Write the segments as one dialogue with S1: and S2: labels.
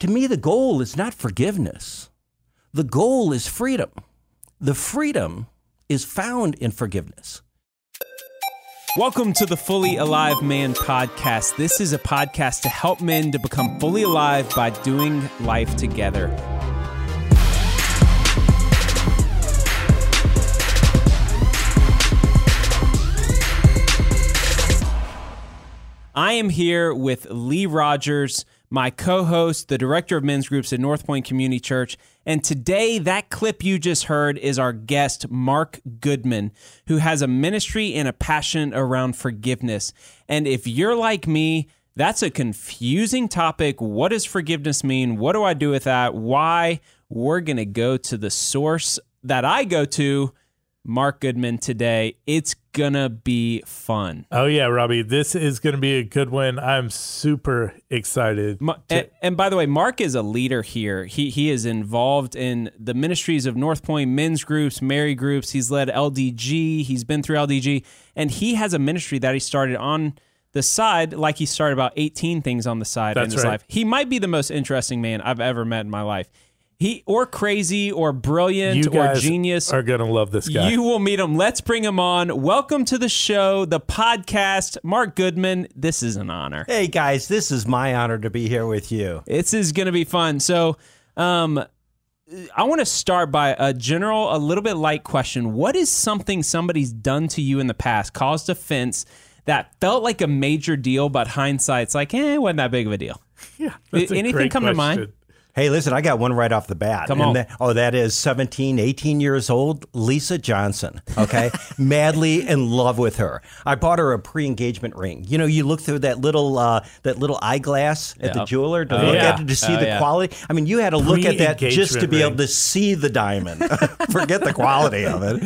S1: To me, the goal is not forgiveness. The goal is freedom. The freedom is found in forgiveness.
S2: Welcome to the Fully Alive Man podcast. This is a podcast to help men to become fully alive by doing life together. I am here with Lee Rogers, my co host, the director of men's groups at North Point Community Church. And today, that clip you just heard is our guest, Mark Goodman, who has a ministry and a passion around forgiveness. And if you're like me, that's a confusing topic. What does forgiveness mean? What do I do with that? Why? We're going to go to the source that I go to Mark Goodman today. It's gonna be fun.
S3: Oh yeah, Robbie, this is gonna be a good one. I'm super excited.
S2: Ma-
S3: to-
S2: and, and by the way, Mark is a leader here. He he is involved in the ministries of North Point men's groups, Mary groups. He's led LDG. He's been through LDG, and he has a ministry that he started on the side, like he started about 18 things on the side in his
S3: right.
S2: life. He might be the most interesting man I've ever met in my life. He or crazy or brilliant
S3: you
S2: or
S3: guys
S2: genius.
S3: are gonna love this guy.
S2: You will meet him. Let's bring him on. Welcome to the show, the podcast. Mark Goodman, this is an honor.
S1: Hey guys, this is my honor to be here with you.
S2: This is going to be fun. So, um, I want to start by a general, a little bit light question. What is something somebody's done to you in the past, caused offense, that felt like a major deal, but hindsight's like, eh, it wasn't that big of a deal?
S3: yeah, that's a
S2: anything
S3: great
S2: come to mind?
S1: Hey, listen, I got one right off the bat.
S2: Come
S1: And
S2: on.
S1: that- oh, that is 17, 18 years old, Lisa Johnson. Okay. Madly in love with her. I bought her a pre engagement ring. You know, you look through that little uh, that little eyeglass at the jeweler to
S2: Oh,
S1: look
S3: yeah.
S1: at it to see
S2: Oh,
S1: the
S2: yeah.
S1: quality. I mean, you had to look at that just to be able to see the diamond. Forget the quality of it.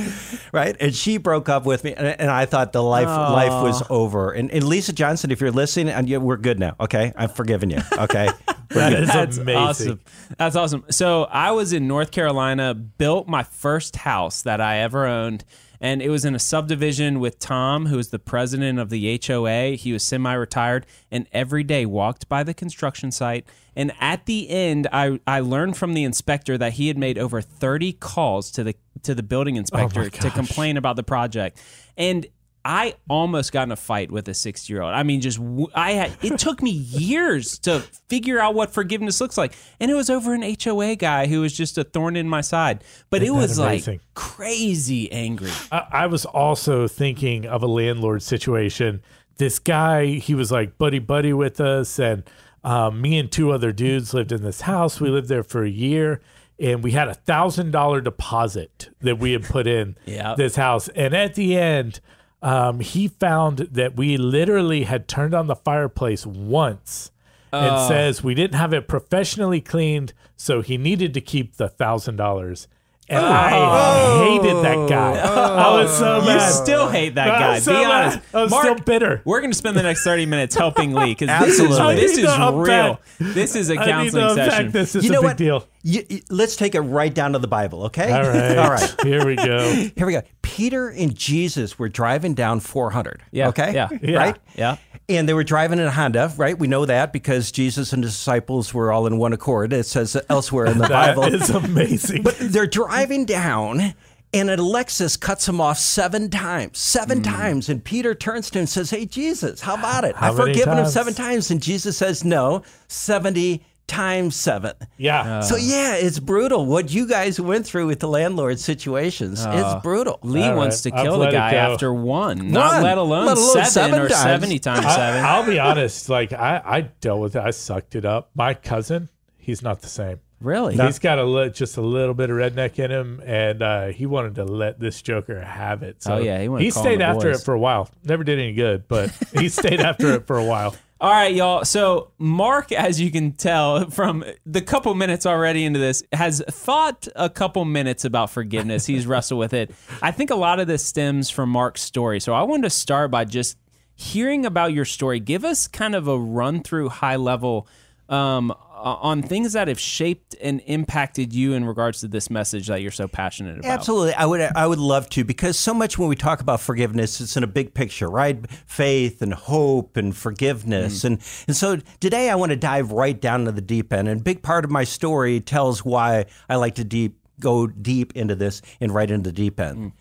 S1: Right. And she broke up with me, and, and I thought the life life was over. And, and Lisa Johnson, if you're listening, and you, we're good now. Okay. I've forgiven you. Okay.
S3: That is
S2: That's
S3: amazing.
S2: awesome. That's awesome. So I was in North Carolina, built my first house that I ever owned. And it was in a subdivision with Tom, who was the president of the HOA. He was semi retired and every day walked by the construction site. And at the end, I, I learned from the inspector that he had made over 30 calls to the to the building oh inspector to complain about the project. And I almost got in a fight with a six year old. I mean, just I had. It took me years to figure out what forgiveness looks like, and it was over an HOA guy who was just a thorn in my side. But it
S3: Isn't that
S2: was like crazy angry.
S3: I, I was also thinking of a landlord situation. This guy, he was like buddy buddy with us, and um, me and two other dudes lived in this house. We lived there for a year, and we had a thousand dollar deposit that we had put in
S2: Yep.
S3: this house. And at the end, um, he found that we literally had turned on the fireplace once. and says we didn't have it professionally cleaned, so he needed to keep the thousand dollars. And oh. I hated that guy. Oh. I was so
S2: You still hate that guy.
S3: so
S2: Be
S3: mad.
S2: honest.
S3: I was
S2: Mark,
S3: still bitter.
S2: We're going to spend the next 30 minutes helping Lee because this is, this is real. This is a
S3: I need
S2: counseling
S3: to
S2: session.
S3: this. It's
S1: you
S3: a
S1: know
S3: big
S1: what?
S3: deal.
S1: You- you- let's take it right down to the Bible, okay?
S3: All right.
S1: All right.
S3: Here we go.
S1: Here we go. Peter and Jesus were driving down 400.
S2: Yeah,
S1: Okay.
S2: yeah,
S3: yeah.
S1: Right.
S2: Yeah.
S1: And they were driving in a Honda, right? We know that because Jesus and the disciples were all in one accord. It says elsewhere in the
S3: That
S1: Bible.
S3: is amazing.
S1: But they're driving down, and a Lexus cuts him off seven times. Seven hmm. times. And Peter turns to him and says, Hey, Jesus, how about it?
S3: How
S1: I've forgiven him seven times. And Jesus says, No, 70 times seven.
S3: yeah.
S1: So yeah, it's brutal. What you guys went through with the landlord situations, it's brutal.
S2: Lee
S3: All
S2: wants to kill
S3: I've
S2: the guy after one, not let alone,
S1: Let alone
S2: seven,
S1: seven
S2: or
S1: times.
S2: 70 times seven.
S3: I, will be honest. Like I, I dealt with it. I sucked it up. My cousin, he's not the same.
S2: really?
S3: He's got a li- just a little bit of redneck in him, and uh, he wanted to let this Joker have it. So
S2: Oh, yeah, he wanted to
S3: stayed after
S2: boys.
S3: it for a while. Never did any good, but he stayed after it for a while.
S2: All right, y'all. So, Mark, as you can tell from the couple minutes already into this, has thought a couple minutes about forgiveness. He's wrestled with it. I think a lot of this stems from Mark's story. So, I wanted to start by just hearing about your story. Give us kind of a run through, high level um, on things that have shaped and impacted you in regards to this message that you're so passionate about.
S1: Absolutely, I would I would love to because so much when we talk about forgiveness, it's in a big picture, right? Faith and hope and forgiveness, mm. and and so today I want to dive right down to the deep end. And a big part of my story tells why I like to deep go deep into this and right into the deep end. Mm.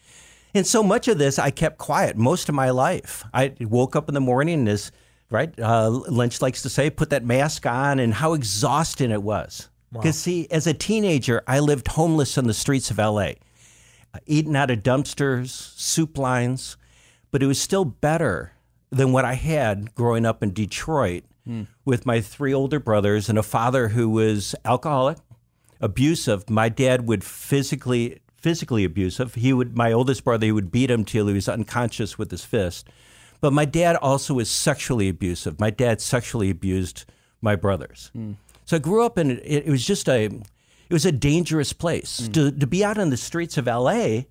S1: And so much of this I kept quiet most of my life. I woke up in the morning and as right, uh, Lynch likes to say, put that mask on, and how exhausting it was. Because wow. see, as a teenager, I lived homeless on the streets of LA, uh, eating out of dumpsters, soup lines, but it was still better than what I had growing up in Detroit mm. with my three older brothers and a father who was alcoholic, abusive. My dad would physically physically abusive. He would my oldest brother he would beat him till he was unconscious with his fist. But my dad also was sexually abusive. My dad sexually abused my brothers. Mm. So I grew up in it, it was just a it was a dangerous place. Mm. To to be out on the streets of LA, it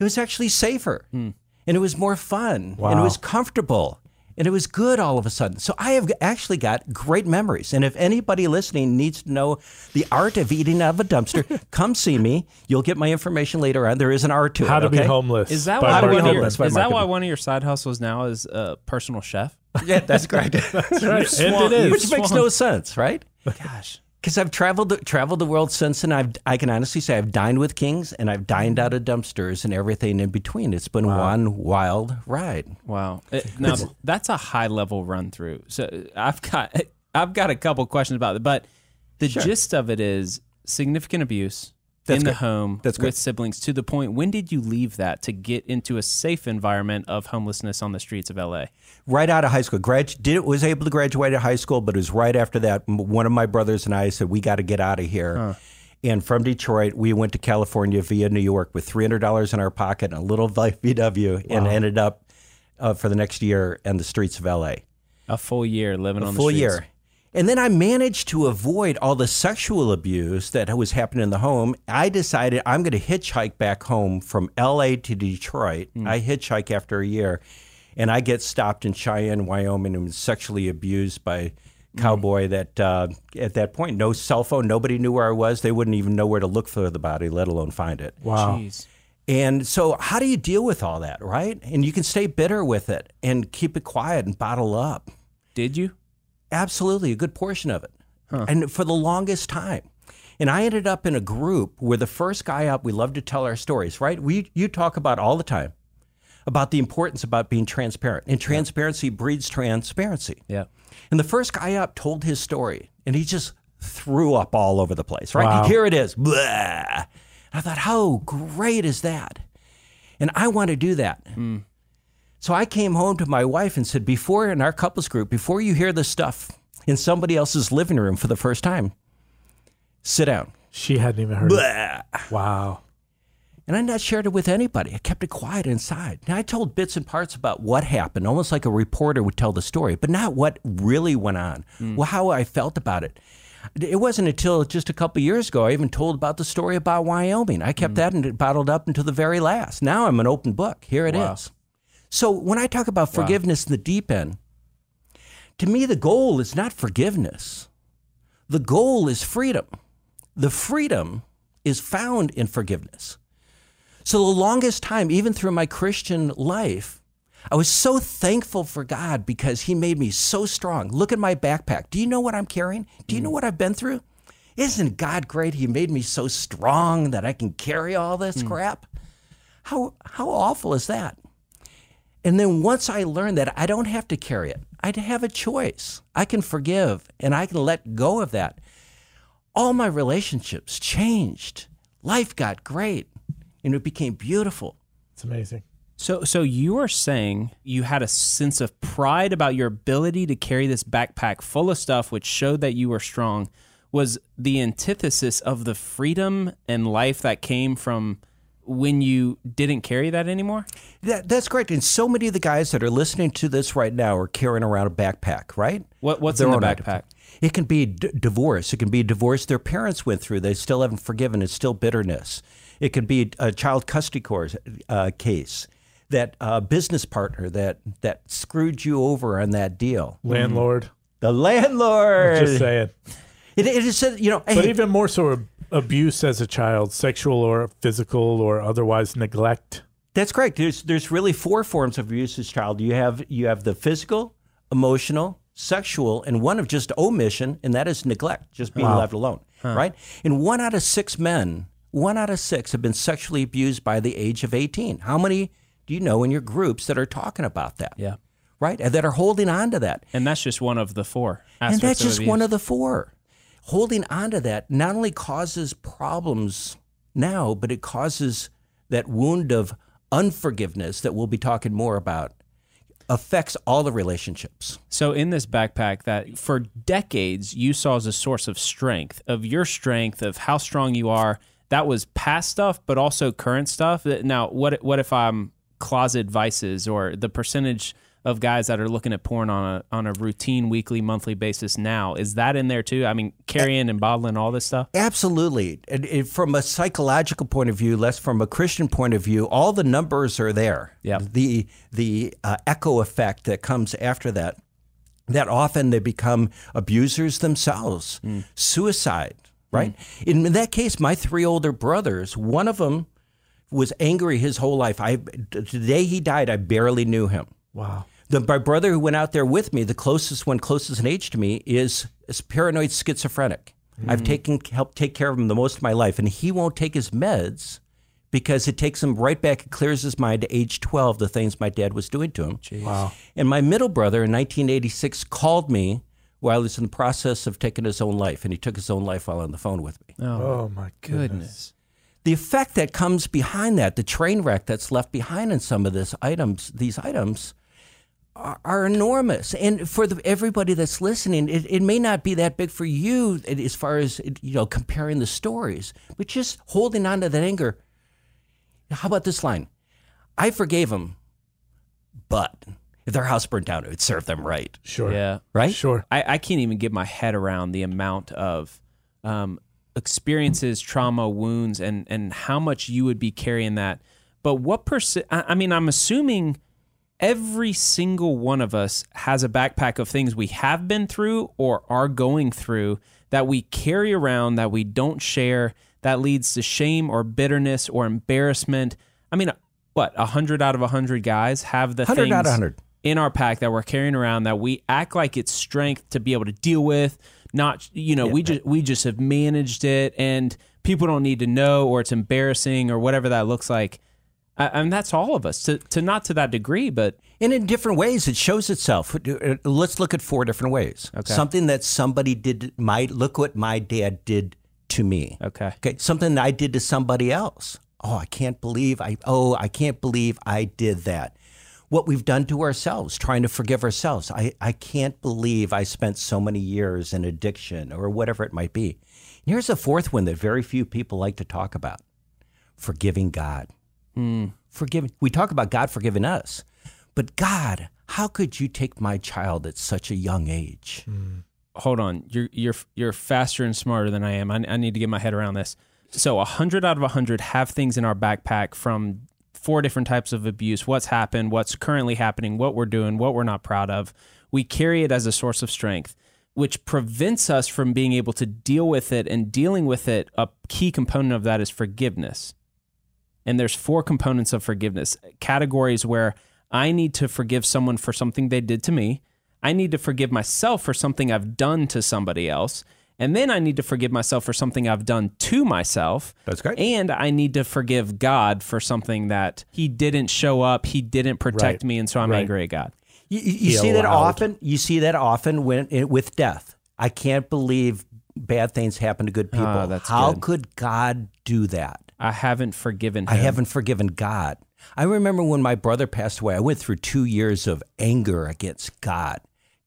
S1: was actually safer. Mm. And it was more fun. Wow. And it was comfortable and it was good all of a sudden. So I have actually got great memories. And if anybody listening needs to know the art of eating out of a dumpster, come see me. You'll get my information later on. There is an art to
S3: How
S1: it.
S3: to
S1: okay?
S3: be homeless.
S2: Is that why, one of your, is that why one of your side hustles now is a personal chef?
S1: Yeah, that's correct.
S3: that's right. Swung, it is.
S1: Which makes no sense, right?
S2: Gosh
S1: because I've traveled traveled the world since, and I've I can honestly say I've dined with kings and I've dined mm-hmm. out of dumpsters and everything in between. It's been wow. one wild ride.
S2: Wow! It, uh, now that's a high level run through. So uh, I've got I've got a couple questions about it, but the sure. gist of it is significant abuse, That's in the home That's with siblings to the point when did you leave that to get into a safe environment of homelessness on the streets of LA?
S1: Right out of high school. Grad, did was able to graduate at high school, but it was right after that one of my brothers and I said we got to get out of here. Huh. And from Detroit, we went to California via New York with $300 in our pocket and a little VW wow. and ended up uh, for the next year in the streets of LA.
S2: A full year living
S1: a
S2: on
S1: the streets.
S2: full
S1: year. And then I managed to avoid all the sexual abuse that was happening in the home. I decided I'm going to hitchhike back home from LA to Detroit. Mm. I hitchhike after a year, and I get stopped in Cheyenne, Wyoming, and was sexually abused by cowboy mm. that uh, at that point no cell phone nobody knew where i was they wouldn't even know where to look for the body let alone find it
S3: wow Jeez.
S1: and so how do you deal with all that right and you can stay bitter with it and keep it quiet and bottle up
S2: did you
S1: Absolutely, a good portion of it. Huh. And for the longest time. And I ended up in a group where the first guy up, we love to tell our stories, right? We you talk about all the time about the importance about being transparent. And transparency yeah. breeds transparency.
S2: Yeah.
S1: And the first guy up told his story and he just threw up all over the place, right? Wow. Here it is. Blah. I thought, how great is that? And I want to do that. Mm. So I came home to my wife and said, before in our couples group, before you hear this stuff in somebody else's living room for the first time, sit down.
S3: She hadn't even heard Blah. it. Wow.
S1: And I not shared it with anybody. I kept it quiet inside. Now I told bits and parts about what happened, almost like a reporter would tell the story, but not what really went on, mm. well, how I felt about it. It wasn't until just a couple years ago I even told about the story about Wyoming. I kept mm. that bottled up until the very last. Now I'm an open book. Here it wow. is. So when I talk about forgiveness wow. in the deep end, to me, the goal is not forgiveness. The goal is freedom. The freedom is found in forgiveness. So the longest time, even through my Christian life, I was so thankful for God because He made me so strong. Look at my backpack. Do you know what I'm carrying? Do you know mm. what I've been through? Isn't God great? He made me so strong that I can carry all this mm. crap. How how awful is that? And then once I learned that I don't have to carry it, I have a choice. I can forgive and I can let go of that. All my relationships changed. Life got great and it became beautiful.
S3: It's amazing.
S2: So, so you are saying you had a sense of pride about your ability to carry this backpack full of stuff, which showed that you were strong, was the antithesis of the freedom and life that came from when you didn't carry that anymore?
S1: That, that's correct. And so many of the guys that are listening to this right now are carrying around a backpack, right?
S2: What, what's Their in the backpack?
S1: It can be d- divorce. It can be divorce their parents went through. They still haven't forgiven. It's still bitterness. It can be a child custody course, uh, case. That uh, business partner that that screwed you over on that deal.
S3: Landlord.
S1: The landlord.
S3: I'm just saying.
S1: It, it is, said, you know,
S3: But
S1: hey,
S3: even more so, ab- abuse as a child, sexual or physical or otherwise neglect.
S1: That's correct. There's there's really four forms of abuse as a child. You have you have the physical, emotional, sexual, and one of just omission, and that is neglect, just being left alone. Right? And one out of six men, one out of six have been sexually abused by the age of 18. How many do you know in your groups that are talking about that?
S2: Yeah.
S1: Right? And that are holding on to that.
S2: And that's just one of the four.
S1: And that's just
S2: abuse.
S1: one of the four. Holding on to that not only causes problems now, but it causes that wound of unforgiveness that we'll be talking more about affects all the relationships.
S2: So in this backpack that for decades you saw as a source of strength, of your strength, of how strong you are, that was past stuff, but also current stuff. Now, what what if I'm closet vices or the percentage of guys that are looking at porn on a on a routine weekly, monthly basis now? Is that in there too? I mean, carrying and bottling all this stuff?
S1: Absolutely. And, and from a psychological point of view, less from a Christian point of view, all the numbers are there.
S2: Yep.
S1: The the uh, echo effect that comes after that, that often they become abusers themselves, suicide. Right. In that case, my three older brothers, one of them was angry his whole life. I the day he died, I barely knew him.
S3: Wow.
S1: The, my brother who went out there with me, the closest one, closest in age to me, is, is paranoid schizophrenic. I've mm. taken helped take care of him the most of my life, and he won't take his meds because it takes him right back. It clears his mind to age 12, the things my dad was doing to him.
S3: Wow.
S1: And my middle brother in 1986 called me while he was in the process of taking his own life, and he took his own life while on the phone with me.
S3: Oh, oh my goodness.
S2: Goodness.
S1: The effect that comes behind that, the train wreck that's left behind in some of this items, these items, are, are enormous. And for the, everybody that's listening, it, it may not be that big for you as far as you know comparing the stories, but just holding on to that anger. How about this line? I forgave them, but if their house burned down, it would serve them right.
S3: Sure.
S2: Yeah.
S1: Right?
S3: Sure.
S2: I, I can't even get my head around the amount of um, experiences, trauma, wounds, and and how much you would be carrying that. But what percent? I I mean, I'm assuming every single one of us has a backpack of things we have been through or are going through that we carry around that we don't share that leads to shame or bitterness or embarrassment. I mean, what a hundred out of a hundred guys have the
S1: 100
S2: things
S1: out of 100.
S2: in our pack that we're carrying around that we act like it's strength to be able to deal with. Not you know we just we just have managed it and people don't need to know or it's embarrassing or whatever that looks like. And that's all of us to to not to that degree, but
S1: And in different ways, it shows itself. Uh, Let's look at four different ways.
S2: Okay.
S1: Something that somebody did, my look what my dad did to me.
S2: okay.
S1: Okay, something that I did to somebody else. Oh, I can't believe I. Oh, I can't believe I did that. What we've done to ourselves, trying to forgive ourselves. I, I can't believe I spent so many years in addiction or whatever it might be. And here's a fourth one that very few people like to talk about: forgiving God. Forgiving. We talk about God forgiving us, but God, how could you take my child at such a young age?
S2: hold on. You're you're you're faster and smarter than i am. I, I need to get my head around this. So 100 out of 100 have things in our backpack from four different types of abuse. What's happened? What's currently happening? What we're doing? What we're not proud of? We carry it as a source of strength which prevents us from being able to deal with it and dealing with it a key component of that is forgiveness and there's four components of forgiveness categories where I need to forgive someone for something they did to me. I need to forgive myself for something I've done to somebody else. And then I need to forgive myself for something I've done to myself.
S1: That's great.
S2: And I need to forgive God for something that He didn't show up, He didn't protect
S3: Right.
S2: me, and so I'm
S3: Right.
S2: angry at God.
S1: You, you, you
S3: He
S1: see that often. You see that often when it, with death. I can't believe bad things happen to good people.
S2: Ah, that's
S1: How
S2: good.
S1: could God do that?
S2: I haven't forgiven Him.
S1: I haven't forgiven God. I remember when my brother passed away. I went through two years of anger against God.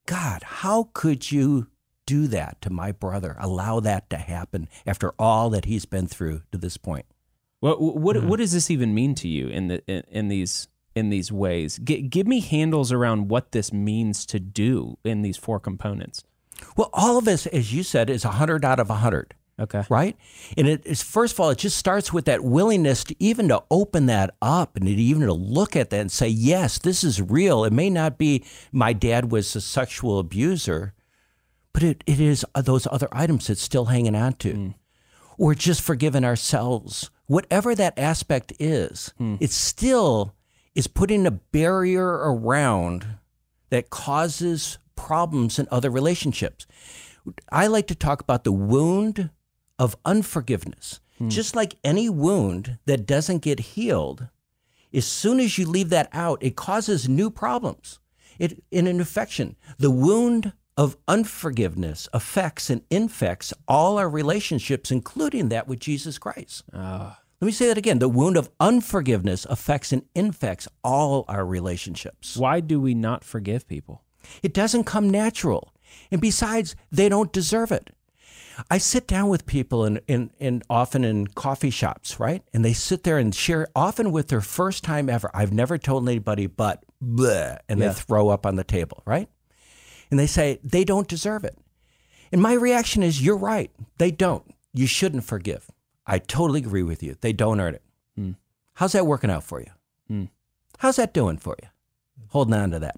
S1: God, how could you do that to my brother? Allow that to happen after all that he's been through to this point.
S2: What what what mm-hmm. does this even mean to you in the in, in these in these ways? G- give me handles around what this means to do in these four components.
S1: Well, all of us, as you said, is 100 out of 100.
S2: Okay.
S1: right? And it is first of all, it just starts with that willingness to even to open that up and to even to look at that and say, yes, this is real. It may not be my dad was a sexual abuser, but it, it is uh, those other items that's still hanging on to. Or just forgiving ourselves. Whatever that aspect is, it still is putting a barrier around that causes problems in other relationships. I like to talk about the wound of unforgiveness. Hmm. Just like any wound that doesn't get healed, as soon as you leave that out, it causes new problems. It in an infection. The wound of unforgiveness affects and infects all our relationships, including that with Jesus Christ. Ah. Let me say that again. The wound of unforgiveness affects and infects all our relationships.
S2: Why do we not forgive people?
S1: It doesn't come natural. And besides, they don't deserve it. I sit down with people in, in, in often in coffee shops, right? And they sit there and share often with their first time ever. I've never told anybody but bleh, and
S2: Yeah.
S1: they throw up on the table, right? And they say they don't deserve it. And my reaction is, you're right. They don't. You shouldn't forgive. I totally agree with you. They don't earn it. Hmm. How's that working out for you? Hmm. How's that doing for you? Holding on to that.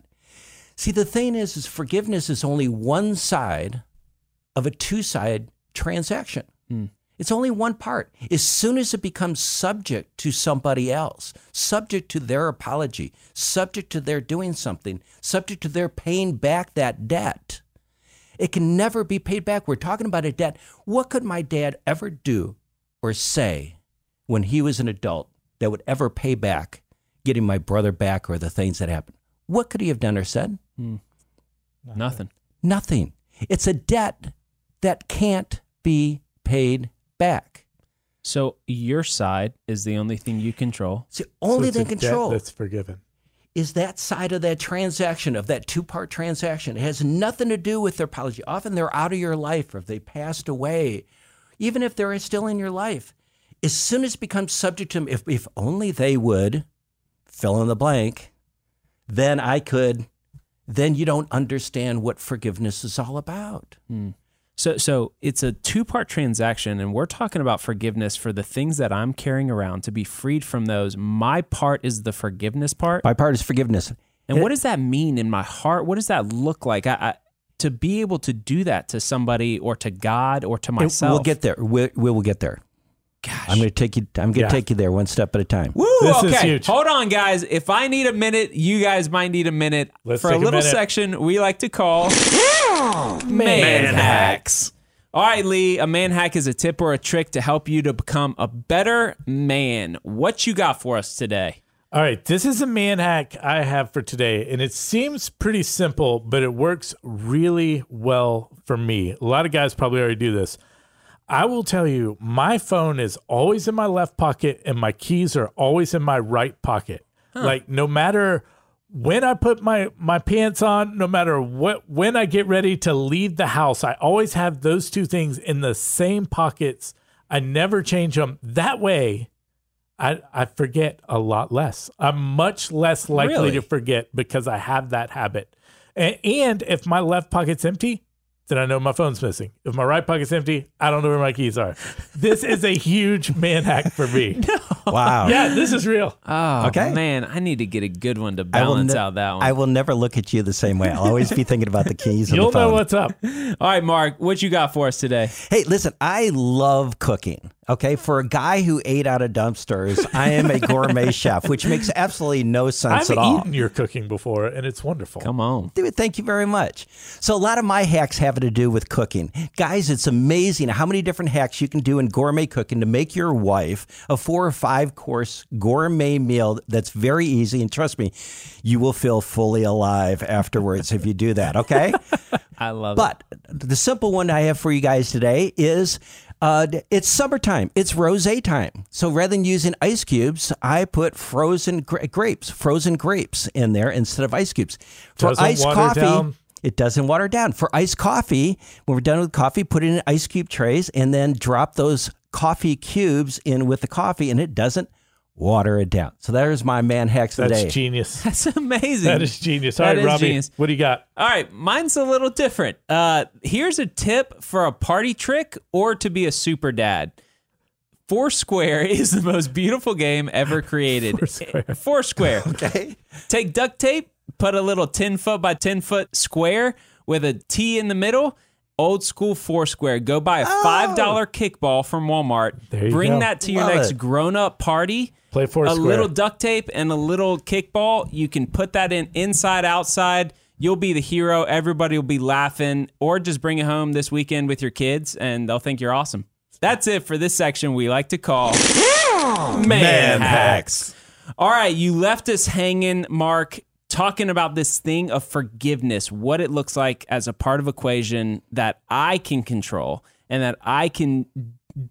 S1: See, the thing is, is forgiveness is only one side of a two-sided transaction. Hmm. It's only one part. As soon as it becomes subject to somebody else, subject to their apology, subject to their doing something, subject to their paying back that debt, it can never be paid back. We're talking about a debt. What could my dad ever do or say when he was an adult that would ever pay back getting my brother back or the things that happened? What could he have done or said? Hmm.
S2: Nothing.
S1: Nothing. It's a debt that can't be paid back.
S2: So your side is the only thing you control.
S1: It's the only
S3: So
S1: thing
S3: it's a
S1: control
S3: that's forgiven.
S1: is that side of that transaction, of that two part transaction. It has nothing to do with their apology. Often they're out of your life or if they passed away, even if they're still in your life. As soon as it becomes subject to them, if, if only they would fill in the blank, then I could, then you don't understand what forgiveness is all about. Hmm.
S2: So so it's a two-part transaction and we're talking about forgiveness for the things that I'm carrying around to be freed from those. My part is the forgiveness part.
S1: My part is forgiveness.
S2: And what does that mean in my heart? What does that look like? I, I, to be able to do that to somebody or to God or to
S1: And
S2: myself.
S1: We'll get there. We, we will get there.
S2: Gosh.
S1: I'm going to take you. I'm going to
S3: Yeah.
S1: take you there one step at a time.
S2: Woo,
S3: This is
S2: okay.
S3: huge.
S2: Hold on, guys. If I need a minute, you guys might need a minute
S3: Let's
S2: for a
S3: take a
S2: little
S3: minute.
S2: section we like to call Man, Hacks. All right, Lee, a man hack is a tip or a trick to help you to become a better man. What you got for us today?
S3: All right, this is a man hack I have for today, and it seems pretty simple, but it works really well for me. A lot of guys probably already do this. I will tell you, my phone is always in my left pocket, and my keys are always in my right pocket. Like no matter when I put my my pants on, no matter what when I get ready to leave the house, I always have those two things in the same pockets. I never change them. That way, I, I forget a lot less. I'm much less likely
S1: Really?
S3: to forget because I have that habit. And, and if my left pocket's empty, then I know my phone's missing. If my right pocket's empty, I don't know where my keys are. This is a huge man hack for me.
S1: Wow.
S3: Yeah, this is real.
S2: Oh,
S1: Okay.
S2: man, I need to get a good one to
S1: I will
S2: balance
S1: ne-
S2: out that one.
S1: I will never look at you the same way. I'll always be thinking about the keys and
S3: You'll
S1: the phone.
S3: know what's up.
S2: All right, Mark, what you got for us today?
S1: Hey, listen, I love cooking. Okay, for a guy who ate out of dumpsters, I am a gourmet chef, which makes absolutely no sense at all.
S3: I've
S1: at all.
S3: eaten your cooking before, and it's wonderful.
S2: Come on.
S1: Dude, thank you very much. So, a lot of my hacks have to do with cooking. Guys, it's amazing how many different hacks you can do in gourmet cooking to make your wife a four or five course gourmet meal that's very easy. And trust me, you will feel fully alive afterwards if you do that, okay?
S2: I love it.
S1: But the simple one I have for you guys today is uh, it's summertime. It's rose time. So rather than using ice cubes, I put frozen gra- grapes, frozen grapes in there instead of ice cubes. For
S3: Doesn't
S1: iced
S3: water
S1: coffee,
S3: down?
S1: it doesn't water down. For iced coffee, when we're done with coffee, put it in ice cube trays and then drop those coffee cubes in with the coffee, and it doesn't water it down. So there's my man hacks
S3: That's
S1: today.
S3: genius.
S2: That's amazing.
S3: That is genius. All
S2: That
S3: right, Robbie,
S2: genius.
S3: what do you got?
S2: All right, mine's a little different. Uh, here's a tip for a party trick or to be a super dad. Foursquare is the most beautiful game ever created.
S3: Foursquare.
S2: Foursquare.
S1: Okay.
S2: Take duct tape, put a little 10 foot by 10 foot square with a T in the middle, old school Foursquare. Go buy a $5 kickball from Walmart.
S3: Oh. There you
S2: Bring
S3: go.
S2: that to your
S1: Love
S2: next
S1: it.
S2: grown up party.
S3: Play Foursquare.
S2: A
S3: Foursquare.
S2: little duct tape and a little kickball. You can put that in inside, outside. You'll be the hero. Everybody will be laughing. Or just bring it home this weekend with your kids and they'll think you're awesome. That's it for this section we like to call Man, Hacks. All right, you left us hanging, Mark, talking about this thing of forgiveness, what it looks like as a part of equation that I can control and that I can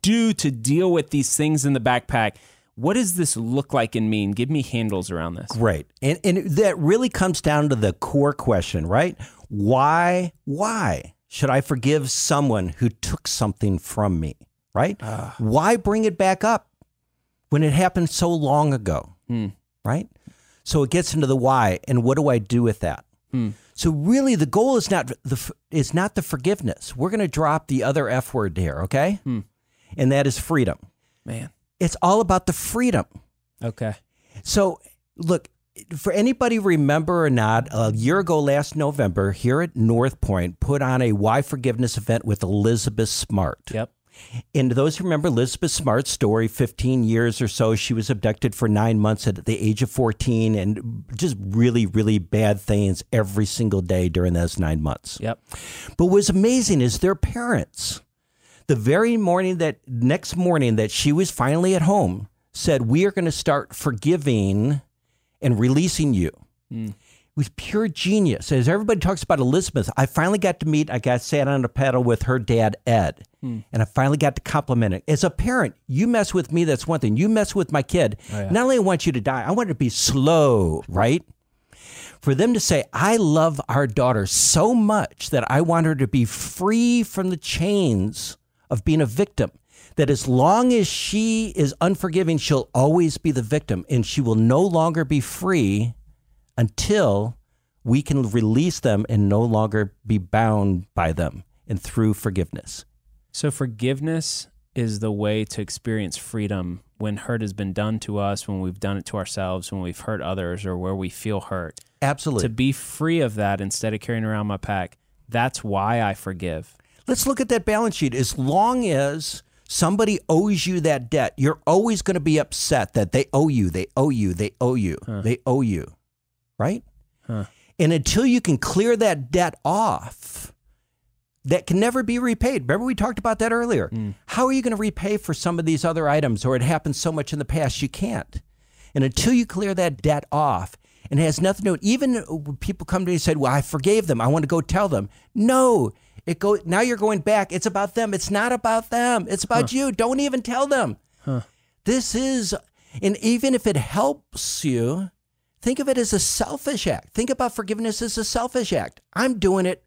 S2: do to deal with these things in the backpack. What does this look like and mean? Give me handles around this.
S1: Great. And and that really comes down to the core question, right? Why why should I forgive someone who took something from me, right? Ah. why bring it back up when it happened so long ago? Hmm. Right? So it gets into the why and what do I do with that? Hmm. So really the goal is not the is not the forgiveness. We're going to drop the other F word here, okay? Hmm. And that is freedom.
S2: Man.
S1: It's all about the freedom.
S2: Okay.
S1: So, look, for anybody remember or not, a year ago last November, here at North Point, put on a Why Forgiveness event with Elizabeth Smart.
S2: Yep.
S1: And those who remember Elizabeth Smart's story, 15 years or so, she was abducted for nine months at the age of 14 and just really, really bad things every single day during those nine months.
S2: Yep.
S1: But what's amazing is their parents, the very morning that next morning that she was finally at home, said, We are going to start forgiving and releasing you. It was pure genius. As everybody talks about Elizabeth, I finally got to meet, I got sat on a pedal with her dad, Ed, hmm. and I finally got to compliment it. As a parent, you mess with me, that's one thing. You mess with my kid. Oh, Not only I want you to die, I want it to be slow, right? for them to say, I love our daughter so much that I want her to be free from the chains of being a victim. That as long as she is unforgiving, she'll always be the victim and she will no longer be free until we can release them and no longer be bound by them and through forgiveness.
S2: So forgiveness is the way to experience freedom when hurt has been done to us, when we've done it to ourselves, when we've hurt others, or where we feel hurt.
S1: Absolutely.
S2: To be free of that instead of carrying around my pack. That's why I forgive.
S1: Let's look at that balance sheet. As long as somebody owes you that debt, you're always going to be upset that they owe you, they owe you, they owe you, they owe you, right? And until you can clear that debt off, that can never be repaid. Remember, we talked about that earlier. Mm. How are you going to repay for some of these other items, or it happened so much in the past? You can't. And until you clear that debt off, and it has nothing to do. Even people come to me and say, "Well, I forgave them. I want to go tell them." No, it go now. You're going back. It's about them. It's not about them. It's about you. Don't even tell them. This is, and even if it helps you, think of it as a selfish act. Think about forgiveness as a selfish act. I'm doing it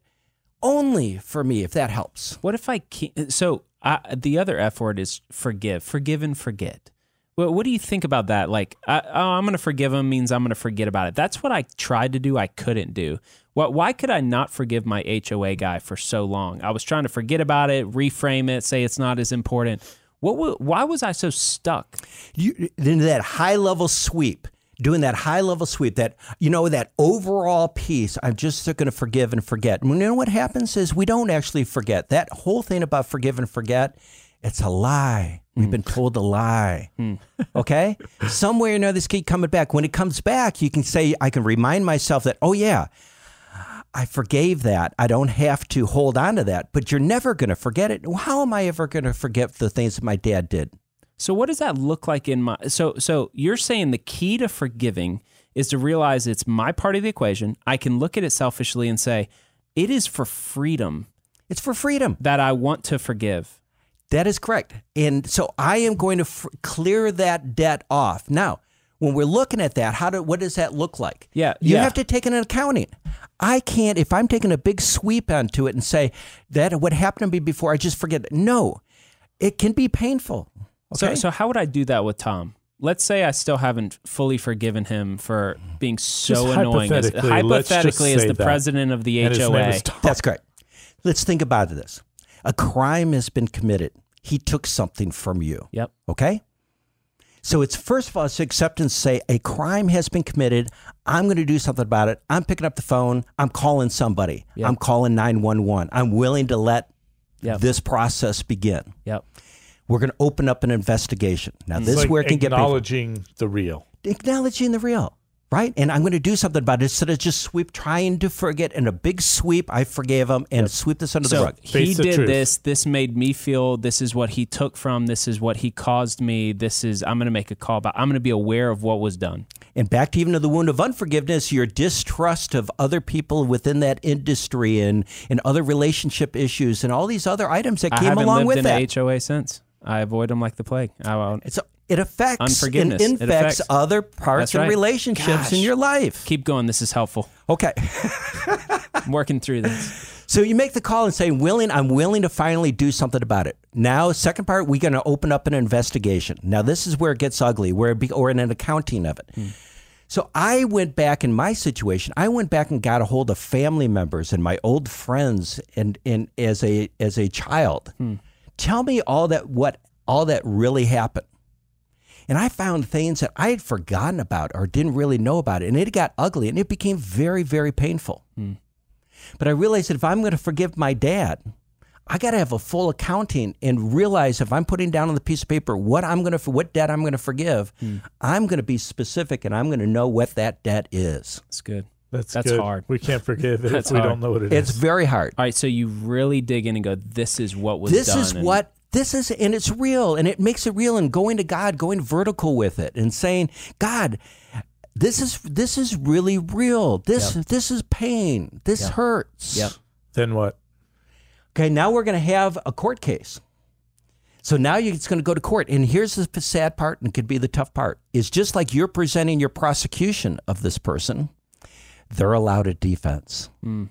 S1: only for me. If that helps.
S2: What if I can't? So I, the other F word is forgive, forgive and forget. Well, what do you think about that? Like, I, oh, I'm going to forgive him means I'm going to forget about it. That's what I tried to do. I couldn't do. What? Why could I not forgive my HOA guy for so long? I was trying to forget about it, reframe it, say it's not as important. What? Why was I so stuck?
S1: you into that high level sweep doing that high level sweep that you know that overall piece i'm just going to forgive and forget. And you know what happens is we don't actually forget. That whole thing about forgive and forget it's a lie. We've hmm. been told a lie. Hmm. Okay? Somewhere or another this keep coming back. When it comes back you can say i can remind myself that oh yeah I forgave that. I don't have to hold on to that, but you're never going to forget it. How am I ever going to forget the things that my dad did?
S2: So what does that look like in my so so you're saying the key to forgiving is to realize it's my part of the equation. I can look at it selfishly and say, it is for freedom
S1: It's for freedom.
S2: that I want to forgive.
S1: That is correct. And so I am going to f- clear that debt off. Now, when we're looking at that, how do what does that look like?
S2: Yeah,
S1: You
S2: yeah.
S1: have to take an accounting. I can't if I'm taking a big sweep onto it and say that what happened to me before I just forget it. No. It can be painful.
S2: So
S1: Okay?
S2: so how would I do that with Tom? Let's say I still haven't fully forgiven him for being so
S3: Just
S2: annoying. As,
S3: hypothetically, let's just
S2: hypothetically, as
S3: say
S2: the
S3: that.
S2: president of the
S3: And his name
S2: HOA,
S3: is Tom.
S1: That's correct. Let's think about this. A crime has been committed. He took something from you.
S2: yep,
S1: Okay? So it's first of all, it's acceptance. Say a crime has been committed. I'm going to do something about it. I'm picking up the phone. I'm calling somebody. I'm calling nine one one. I'm willing to let
S2: Yep.
S1: this process begin.
S2: Yep.
S1: We're going to open up an investigation. Now, this
S3: It's
S1: is
S3: like
S1: where it can get painful.
S3: acknowledging the real.
S1: acknowledging the real, right? And I'm going to do something about it instead of just sweep, trying to forget in a big sweep. I forgave him and sweep this under the rug.
S2: he
S3: the
S2: did
S3: truth.
S2: this. This made me feel. This is what he took from. This is what he caused me. This is. I'm going to make a call back. I'm going to be aware of what was done.
S1: And back to even to the wound of unforgiveness, your distrust of other people within that industry and, and other relationship issues and all these other items that
S2: I
S1: came
S2: haven't
S1: along
S2: lived
S1: with
S2: in
S1: that.
S2: HOA since. I avoid them like the plague. I won't.
S1: It's it affects and
S2: Unforgiveness. It
S1: infects
S2: affects-
S1: other parts
S2: That's
S1: and
S2: right.
S1: relationships in your life.
S2: Keep going. This is helpful.
S1: Okay.
S2: I'm working through this.
S1: So you make the call and say, "Willing, I'm willing to finally do something about it." Now, second part, we're going to open up an investigation. Now, this is where it gets ugly, where it be, or in an accounting of it. Hmm. So I went back in my situation. I went back and got a hold of family members and my old friends, and, and as a as a child, hmm. Tell me all that what all that really happened. And I found things that I had forgotten about or didn't really know about it, and it got ugly, and it became very very painful. Hmm. But I realized that if I'm going to forgive my dad, I got to have a full accounting and realize if I'm putting down on the piece of paper what I'm going to what debt I'm going to forgive, hmm. I'm going to be specific and I'm going to know what that debt is.
S2: It's good.
S3: That's
S2: That's
S3: good.
S2: hard.
S3: We can't forgive it
S2: That's
S3: if we
S2: hard.
S3: don't know what it is.
S1: It's very hard.
S2: All right. So you really dig in and go. This is what was
S1: This
S2: done.
S1: is
S2: and-
S1: what this is and it's real and it makes it real and going to God, going vertical with it and saying, "God, this is this is really real. This this is pain. This hurts."
S2: Yep.
S3: then what?
S1: Okay, now we're going to have a court case. So now you- it's going to go to court. And here's the sad part, and it could be the tough part, is just like you're presenting your prosecution of this person, they're allowed a defense. Hmm.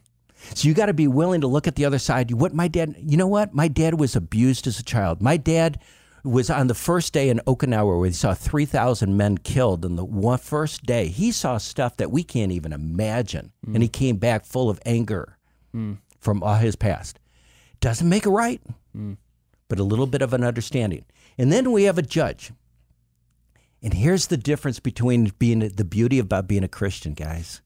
S1: So you got to be willing to look at the other side. What my dad, you know what? My dad was abused as a child. My dad was on the first day in Okinawa where he saw 3,000 men killed. And the one first day, he saw stuff that we can't even imagine. Hmm. And he came back full of anger hmm. from all his past. Doesn't make it right, but a little bit of an understanding. And then we have a judge. And here's the difference between being the beauty about being a Christian, guys,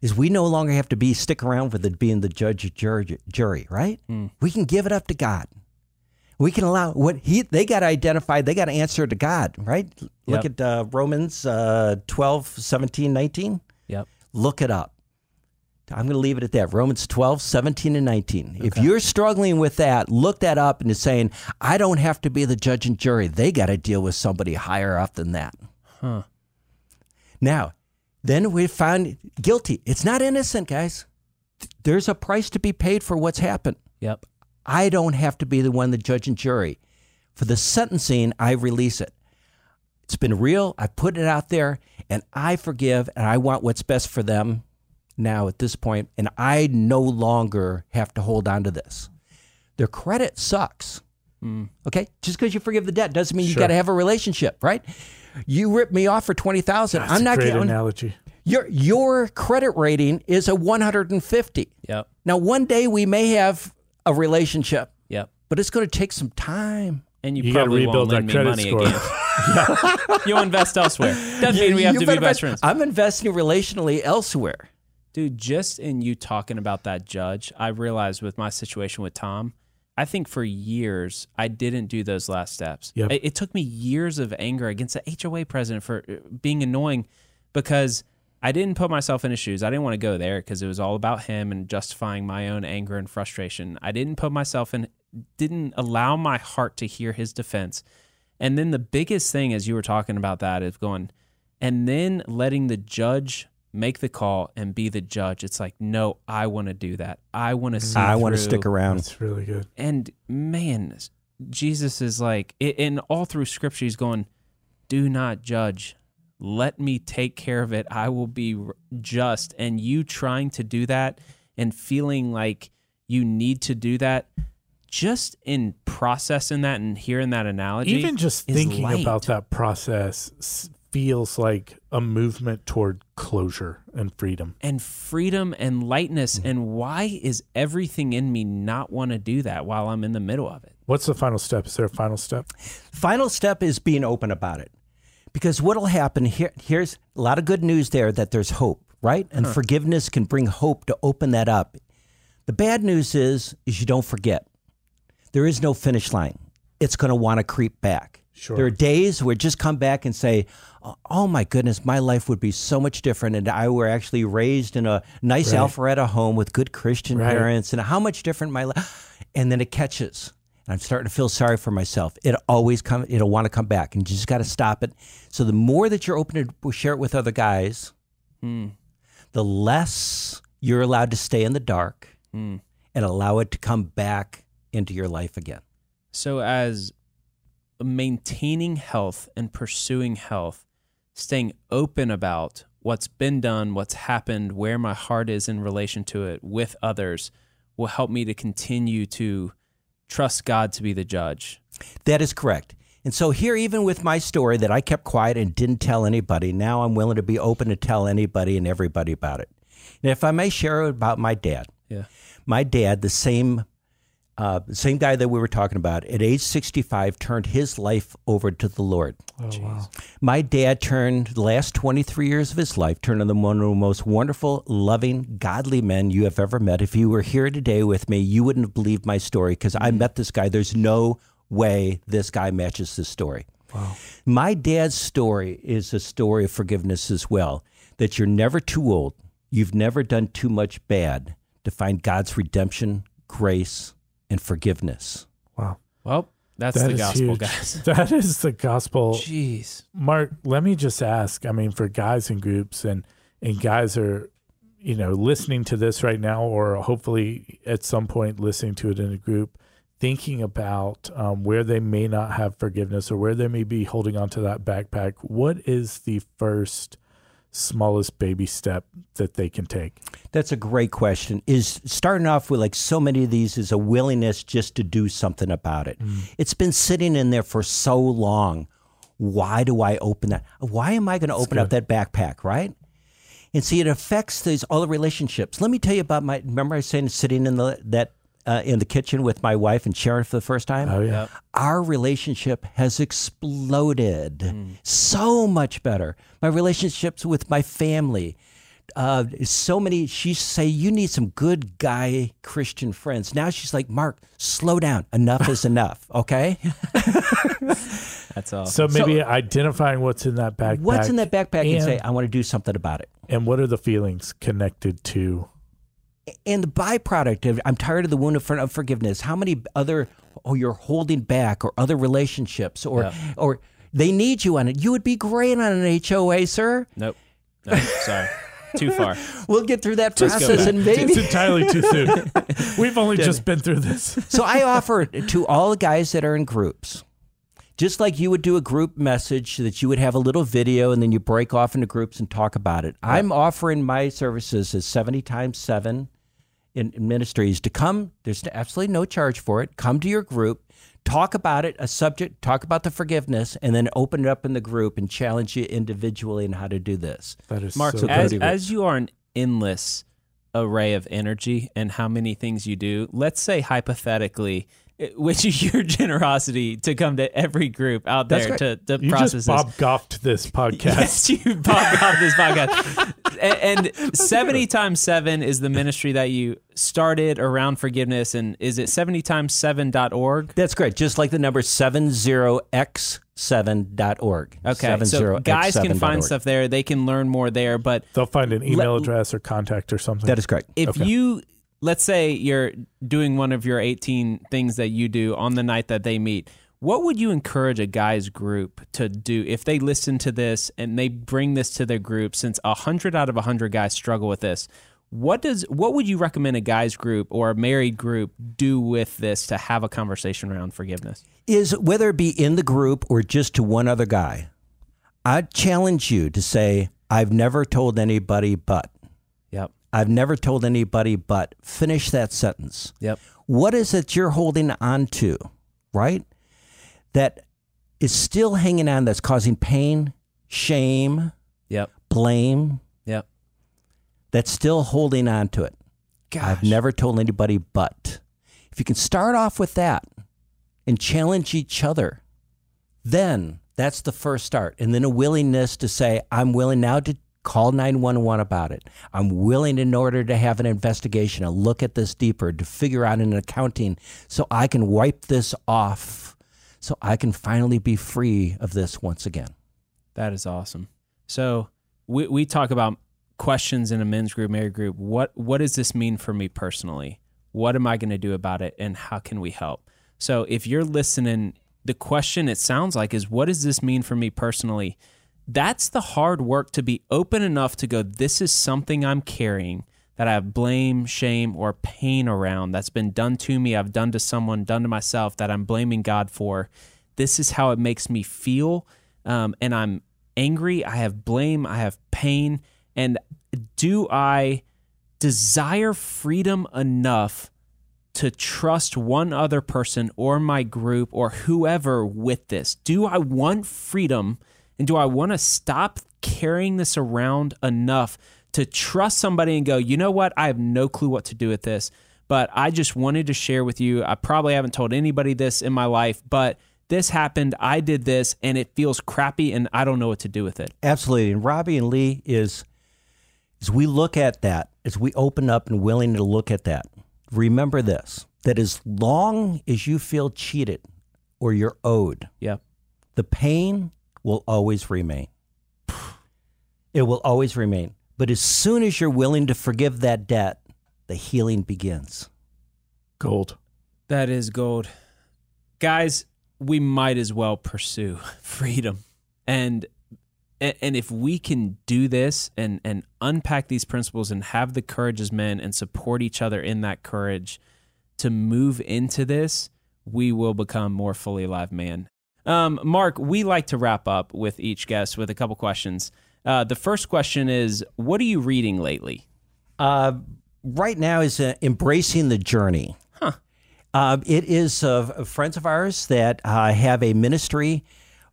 S1: is we no longer have to be stick around with it being the judge jury, jury right? We can give it up to God. We can allow what he they got to identify, they got to answer to God, right? Look
S2: Yep.
S1: at uh, Romans uh, 12, 17, 19
S2: Yep.
S1: look it up. I'm going to leave it at that. Romans 12, 17, and 19. If you're struggling with that, look that up and is saying, I don't have to be the judge and jury. They got to deal with somebody higher up than that.
S2: Huh.
S1: Now, then we find guilty. It's not innocent, guys. There's a price to be paid for what's happened.
S2: Yep.
S1: I don't have to be the one, the judge and jury. For the sentencing, I release it. It's been real. I put it out there and I forgive and I want what's best for them now at this point, And I no longer have to hold on to this. Their credit sucks. Hmm. Okay? Just because you forgive the debt doesn't mean you got to have a relationship, right? You ripped me off for 20000
S3: That's
S1: I'm
S3: a
S1: not
S3: great
S1: getting
S3: analogy.
S1: your your credit rating is a 150.
S2: Yep.
S1: Now, one day we may have a relationship,
S2: Yep.
S1: but it's going to take some time.
S2: And you,
S3: You gotta
S2: probably
S3: rebuild
S2: won't lend
S3: that
S2: me
S3: credit
S2: money
S3: score.
S2: again. You'll invest elsewhere. Doesn't mean we have to be
S1: better
S2: best friends.
S1: I'm investing relationally elsewhere.
S2: Dude, just in you talking about that judge, I realized with my situation with Tom, I think for years I didn't do those last steps.
S3: Yep.
S2: It, it took me years of anger against the HOA president for uh, being annoying because I didn't put myself in his shoes. I didn't want to go there because it was all about him and justifying my own anger and frustration. I didn't put myself in, didn't allow my heart to hear his defense. And then the biggest thing, as you were talking about that, is going, and then letting the judge make the call and be the judge. It's like, no, I want to do that. I want to mm-hmm. see.
S1: I want to stick around.
S3: That's really good.
S2: And man, Jesus is like, i- in all through Scripture, he's going, do not judge. Let me take care of it. I will be just. And you trying to do that and feeling like you need to do that, just in processing that and hearing that analogy,
S3: Even just thinking
S2: light.
S3: about that process s- feels like a movement toward closure and freedom.
S2: and freedom and lightness.
S3: Mm.
S2: And why is everything in me not want to do that while I'm in the middle of it?
S3: What's the final step? Is there a final step?
S1: Final step is being open about it. Because what'll happen here? Here's a lot of good news there that there's hope, right? And forgiveness can bring hope to open that up. The bad news is, is you don't forget. There is no finish line. It's going to want to creep back.
S3: Sure.
S1: There are days where just come back and say, oh, "Oh my goodness, my life would be so much different." And I were actually raised in a nice
S3: Right.
S1: Alpharetta home with good Christian
S3: Right.
S1: parents, and how much different my life. And then it catches, and I'm starting to feel sorry for myself. It always come. It'll want to come back, and you just got to stop it. So the more that you're open to share it with other guys, hmm. the less you're allowed to stay in the dark hmm. and allow it to come back into your life again.
S2: So, as maintaining health and pursuing health, staying open about what's been done, what's happened, where my heart is in relation to it with others will help me to continue to trust God to be the judge.
S1: That is correct. And so here, even with my story that I kept quiet and didn't tell anybody, now I'm willing to be open to tell anybody and everybody about it. And if I may share about my dad,
S2: Yeah.
S1: my dad, the same, uh, the same guy that we were talking about, at age 65, turned his life over to the Lord.
S3: Oh, wow.
S1: My dad turned the last 23 years of his life, turned into one of the most wonderful, loving, godly men you have ever met. If you were here today with me, you wouldn't have believed my story because I met this guy. There's no way this guy matches this story. My dad's story is a story of forgiveness as well. That you're never too old, you've never done too much bad to find God's redemption, grace, and forgiveness.
S3: Wow.
S2: Well, that's
S3: That
S2: the gospel,
S3: huge.
S2: guys.
S3: That is the gospel.
S2: Jeez.
S3: Mark, let me just ask. I mean, for guys in groups and and guys are, you know, listening to this right now, or hopefully at some point listening to it in a group, thinking about um, where they may not have forgiveness or where they may be holding on to that backpack. What is the first smallest baby step that they can take?
S1: That's a great question. Is starting off with like so many of these is a willingness just to do something about it. Mm. It's been sitting in there for so long. Why do I open that? Why am I going to open up that backpack, right? And see, it affects these all the relationships. Let me tell you about my. Remember, I was saying sitting in the that uh, in the kitchen with my wife and sharing for the first time.
S3: Oh yeah,
S1: Our relationship has exploded so much better. My relationships with my family, uh, so many. She say you need some good guy Christian friends. Now she's like, Mark, slow down. Enough is enough. Okay,
S2: That's all.
S3: So maybe identifying what's in that backpack.
S1: what's in that backpack and,
S3: and,
S1: say, I want to do something about it.
S3: and what are the feelings connected to?
S1: And the byproduct of I'm tired of the wound of, for- of forgiveness. How many other oh you're holding back or other relationships or
S2: Yeah.
S1: or they need you on it. You would be great on an HOA, sir.
S2: nope. No, sorry. Too far.
S1: We'll get through that
S2: Let's
S1: process
S2: back.
S1: and
S3: It's entirely too soon. We've only just been through this.
S1: so I offer it to all the guys that are in groups. Just like you would do a group message that you would have a little video and then you break off into groups and talk about it. I'm offering my services as 70 times 7 in, in ministries to come. There's absolutely no charge for it. Come to your group, talk about it, a subject, talk about the forgiveness, and then open it up in the group and challenge you individually on how to do this.
S3: That is
S2: Mark,
S3: so
S2: as,
S3: good.
S2: as you are an endless array of energy and how many things you do, let's say hypothetically, eh, which is your generosity to come to every group out there to, to
S3: you
S2: process
S3: just. Bob Goffed this podcast.
S2: Yes, you popped off this podcast. And, and 70 times 7 is the ministry that you started around forgiveness. And is it 70 times 7.org?
S1: That's great. Just like the number 70x7.org.
S2: Okay. So guys can find stuff there. They can learn more there. But
S3: They'll find an email
S2: Let-
S3: address or contact or something.
S1: That is correct.
S2: if
S3: Okay.
S2: you let's say you're doing one of your 18 things that you do on the night that they meet what would you encourage a guys group to do if they listen to this and they bring this to their group since 100 out of 100 guys struggle with this what does what would you recommend a guys group or a married group do with this to have a conversation around forgiveness
S1: Is whether it be in the group or just to one other guy, I challenge you to say, I've never told anybody but.
S2: yep
S1: I've never told anybody but. Finish that sentence.
S2: yep
S1: What is it you're holding on to, right? That is still hanging on, that's causing pain, shame,
S2: yep
S1: blame,
S2: yep
S1: that's still holding on to it. I've never told anybody but. If you can start off with that and challenge each other, then That's the first start. And then a willingness to say, I'm willing now to call 911 about it. I'm willing in order to have an investigation, a look at this deeper, to figure out an accounting so I can wipe this off, so I can finally be free of this once again.
S2: That is awesome. So we, we talk about questions in a men's group, married group. What what does this mean for me personally? What am I going to do about it, and how can we help? So if you're listening, the question it sounds like is, what does this mean for me personally? That's the hard work to be open enough to go. This is something I'm carrying that I have blame, shame, or pain around that's been done to me, I've done to someone, done to myself that I'm blaming God for. This is how it makes me feel. Um, and I'm angry, I have blame, I have pain. And do I desire freedom enough to trust one other person or my group or whoever with this? Do I want freedom and do I want to stop carrying this around enough to trust somebody and go, you know what? I have no clue what to do with this, but I just wanted to share with you. I probably haven't told anybody this in my life, but this happened. I did this and it feels crappy and I don't know what to do with it.
S1: Absolutely. And Robbie and Lee is as we look at that, as we open up and willing to look at that, remember this that as long as you feel cheated or you're owed,
S2: Yep.
S1: the pain will always remain. It will always remain. But as soon as you're willing to forgive that debt, the healing begins.
S3: Gold.
S2: That is gold. Guys, we might as well pursue freedom. And and if we can do this and and unpack these principles and have the courage as men and support each other in that courage to move into this, we will become more fully alive man. Um, Mark, we like to wrap up with each guest with a couple questions. Uh, the first question is, what are you reading lately?
S1: Uh, right now is uh, embracing the journey. Huh. Uh, it is friends of ours that uh, have a ministry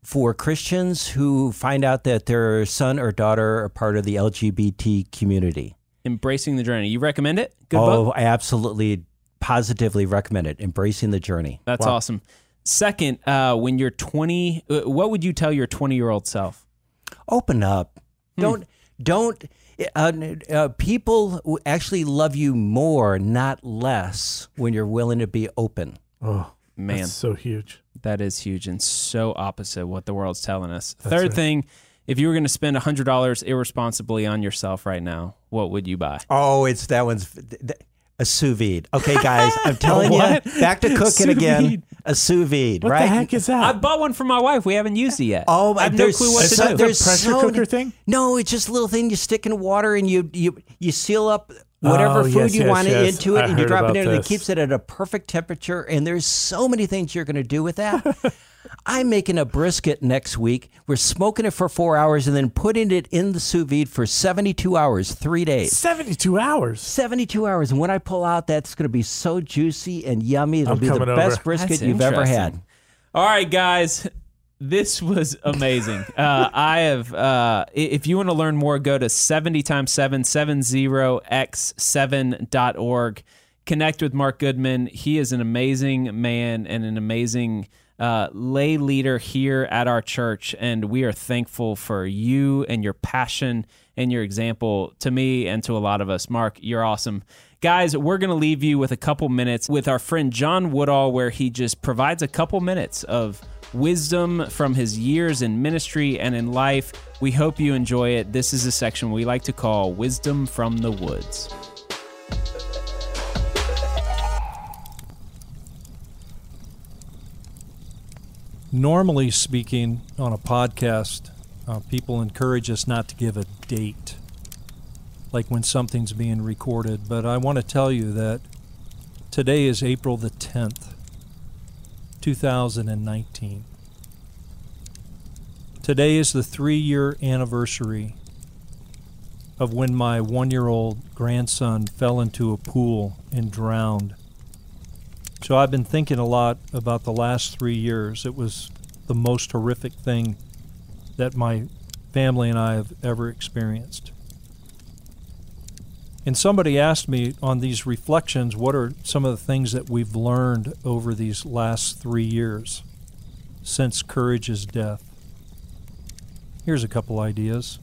S1: for Christians who find out that their son or daughter are part of the LGBT community.
S2: Embracing the journey. You recommend it? Good book?
S1: oh,
S2: book.
S1: I absolutely, positively recommend it. Embracing the journey.
S2: That's awesome. Second, uh, when you're 20, uh, what would you tell your 20 year old self?
S1: Open up. Don't don't. Uh, uh, people actually love you more, not less, when you're willing to be open.
S3: Oh,
S2: Man,
S3: that's so huge.
S2: that is huge and so opposite what the world's telling us. Third thing, if you were going to spend $100 irresponsibly on yourself right now, what would you buy?
S1: Oh, it's that one's a sous vide. Okay, guys, I'm telling you,
S3: what?
S1: back to cooking
S2: Sous
S1: again.
S2: vide.
S1: A sous vide, right?
S3: What
S1: right?
S3: the heck is that?
S2: I bought one for my wife. We haven't used it yet.
S1: Oh,
S2: I have no
S1: there's
S2: clue what to
S1: so-
S2: do.
S1: there's
S3: pressure
S1: so
S3: cooker
S1: many-
S3: thing?
S1: No, it's just a little thing you stick in water and you you you seal up whatever
S3: Oh,
S1: food
S3: yes,
S1: you
S3: yes,
S1: want
S3: yes.
S1: into it,
S3: I
S1: and you
S3: heard
S1: drop it
S3: about
S1: in, and it
S3: this.
S1: keeps it at a perfect temperature. And there's so many things you're going to do with that. I'm making a brisket next week. We're smoking it for four hours and then putting it in the sous vide for 72 hours, three days.
S3: 72 hours.
S1: 72 hours. And when I pull out, that's going to be so juicy and yummy. It'll
S3: I'm
S1: be the
S3: coming
S1: best brisket
S2: That's
S1: you've ever had.
S2: All right, guys. This was amazing. Uh, I have, uh, if you want to learn more, go to 70 times 7, 70x7.org. Connect with Mark Goodman. He is an amazing man and an amazing uh, lay leader here at our church. And we are thankful for you and your passion and your example to me and to a lot of us. Mark, you're awesome. Guys, we're going to leave you with a couple minutes with our friend John Woodall, where he just provides a couple minutes of wisdom from his years in ministry and in life. We hope you enjoy it. This is a section we like to call Wisdom from the Woods.
S4: Normally speaking on a podcast uh, people encourage us not to give a date like when something's being recorded. But i want to tell you that today is april the 10th 2019 today is the three year anniversary of when my one year old grandson fell into a pool and drowned so I've been thinking a lot about the last three years. It was the most horrific thing that my family and I have ever experienced. And somebody asked me on these reflections, what are some of the things that we've learned over these last three years since Courage's death? Here's a couple ideas.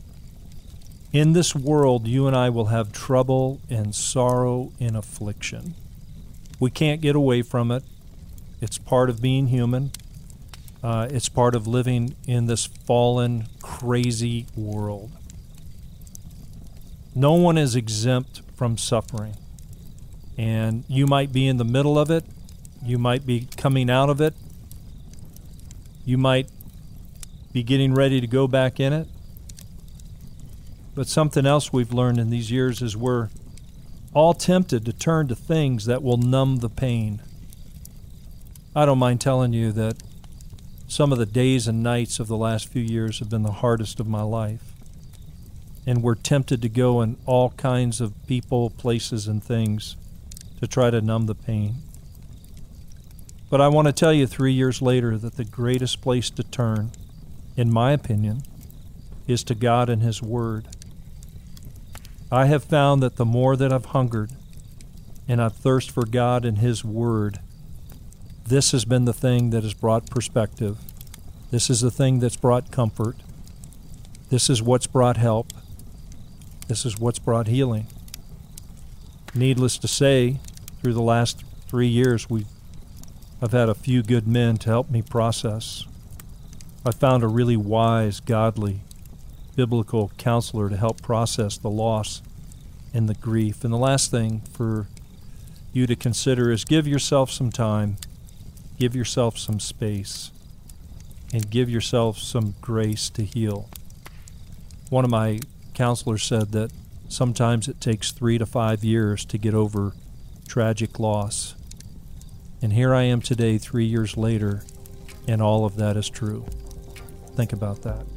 S4: In this world, you and I will have trouble and sorrow and affliction. We can't get away from it. It's part of being human. Uh, it's part of living in this fallen, crazy world. No one is exempt from suffering. And you might be in the middle of it, you might be coming out of it, you might be getting ready to go back in it. But something else we've learned in these years is we're all tempted to turn to things that will numb the pain. I don't mind telling you that some of the days and nights of the last few years have been the hardest of my life. And we're tempted to go in all kinds of people, places, and things to try to numb the pain. But I want to tell you three years later that the greatest place to turn, in my opinion, is to God and His Word. I have found that the more that I've hungered and I've thirst for God and His Word, this has been the thing that has brought perspective. This is the thing that's brought comfort. This is what's brought help. This is what's brought healing. Needless to say, through the last three years, we've I've had a few good men to help me process. I found a really wise, godly, biblical counselor to help process the loss and the grief. And the last thing for you to consider is give yourself some time, give yourself some space, and give yourself some grace to heal. One of my counselors said that sometimes it takes three to five years to get over tragic loss. And here I am today, three years later, and all of that is true. Think about that.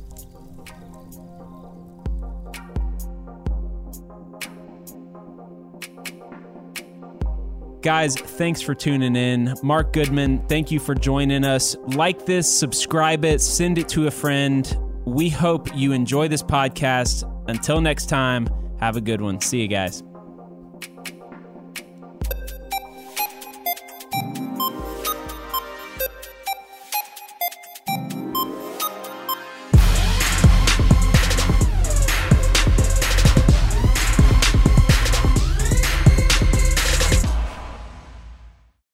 S2: Guys, thanks for tuning in. Mark Goodman, thank you for joining us. Like this, subscribe it, send it to a friend. We hope you enjoy this podcast. Until next time, have a good one. See you guys.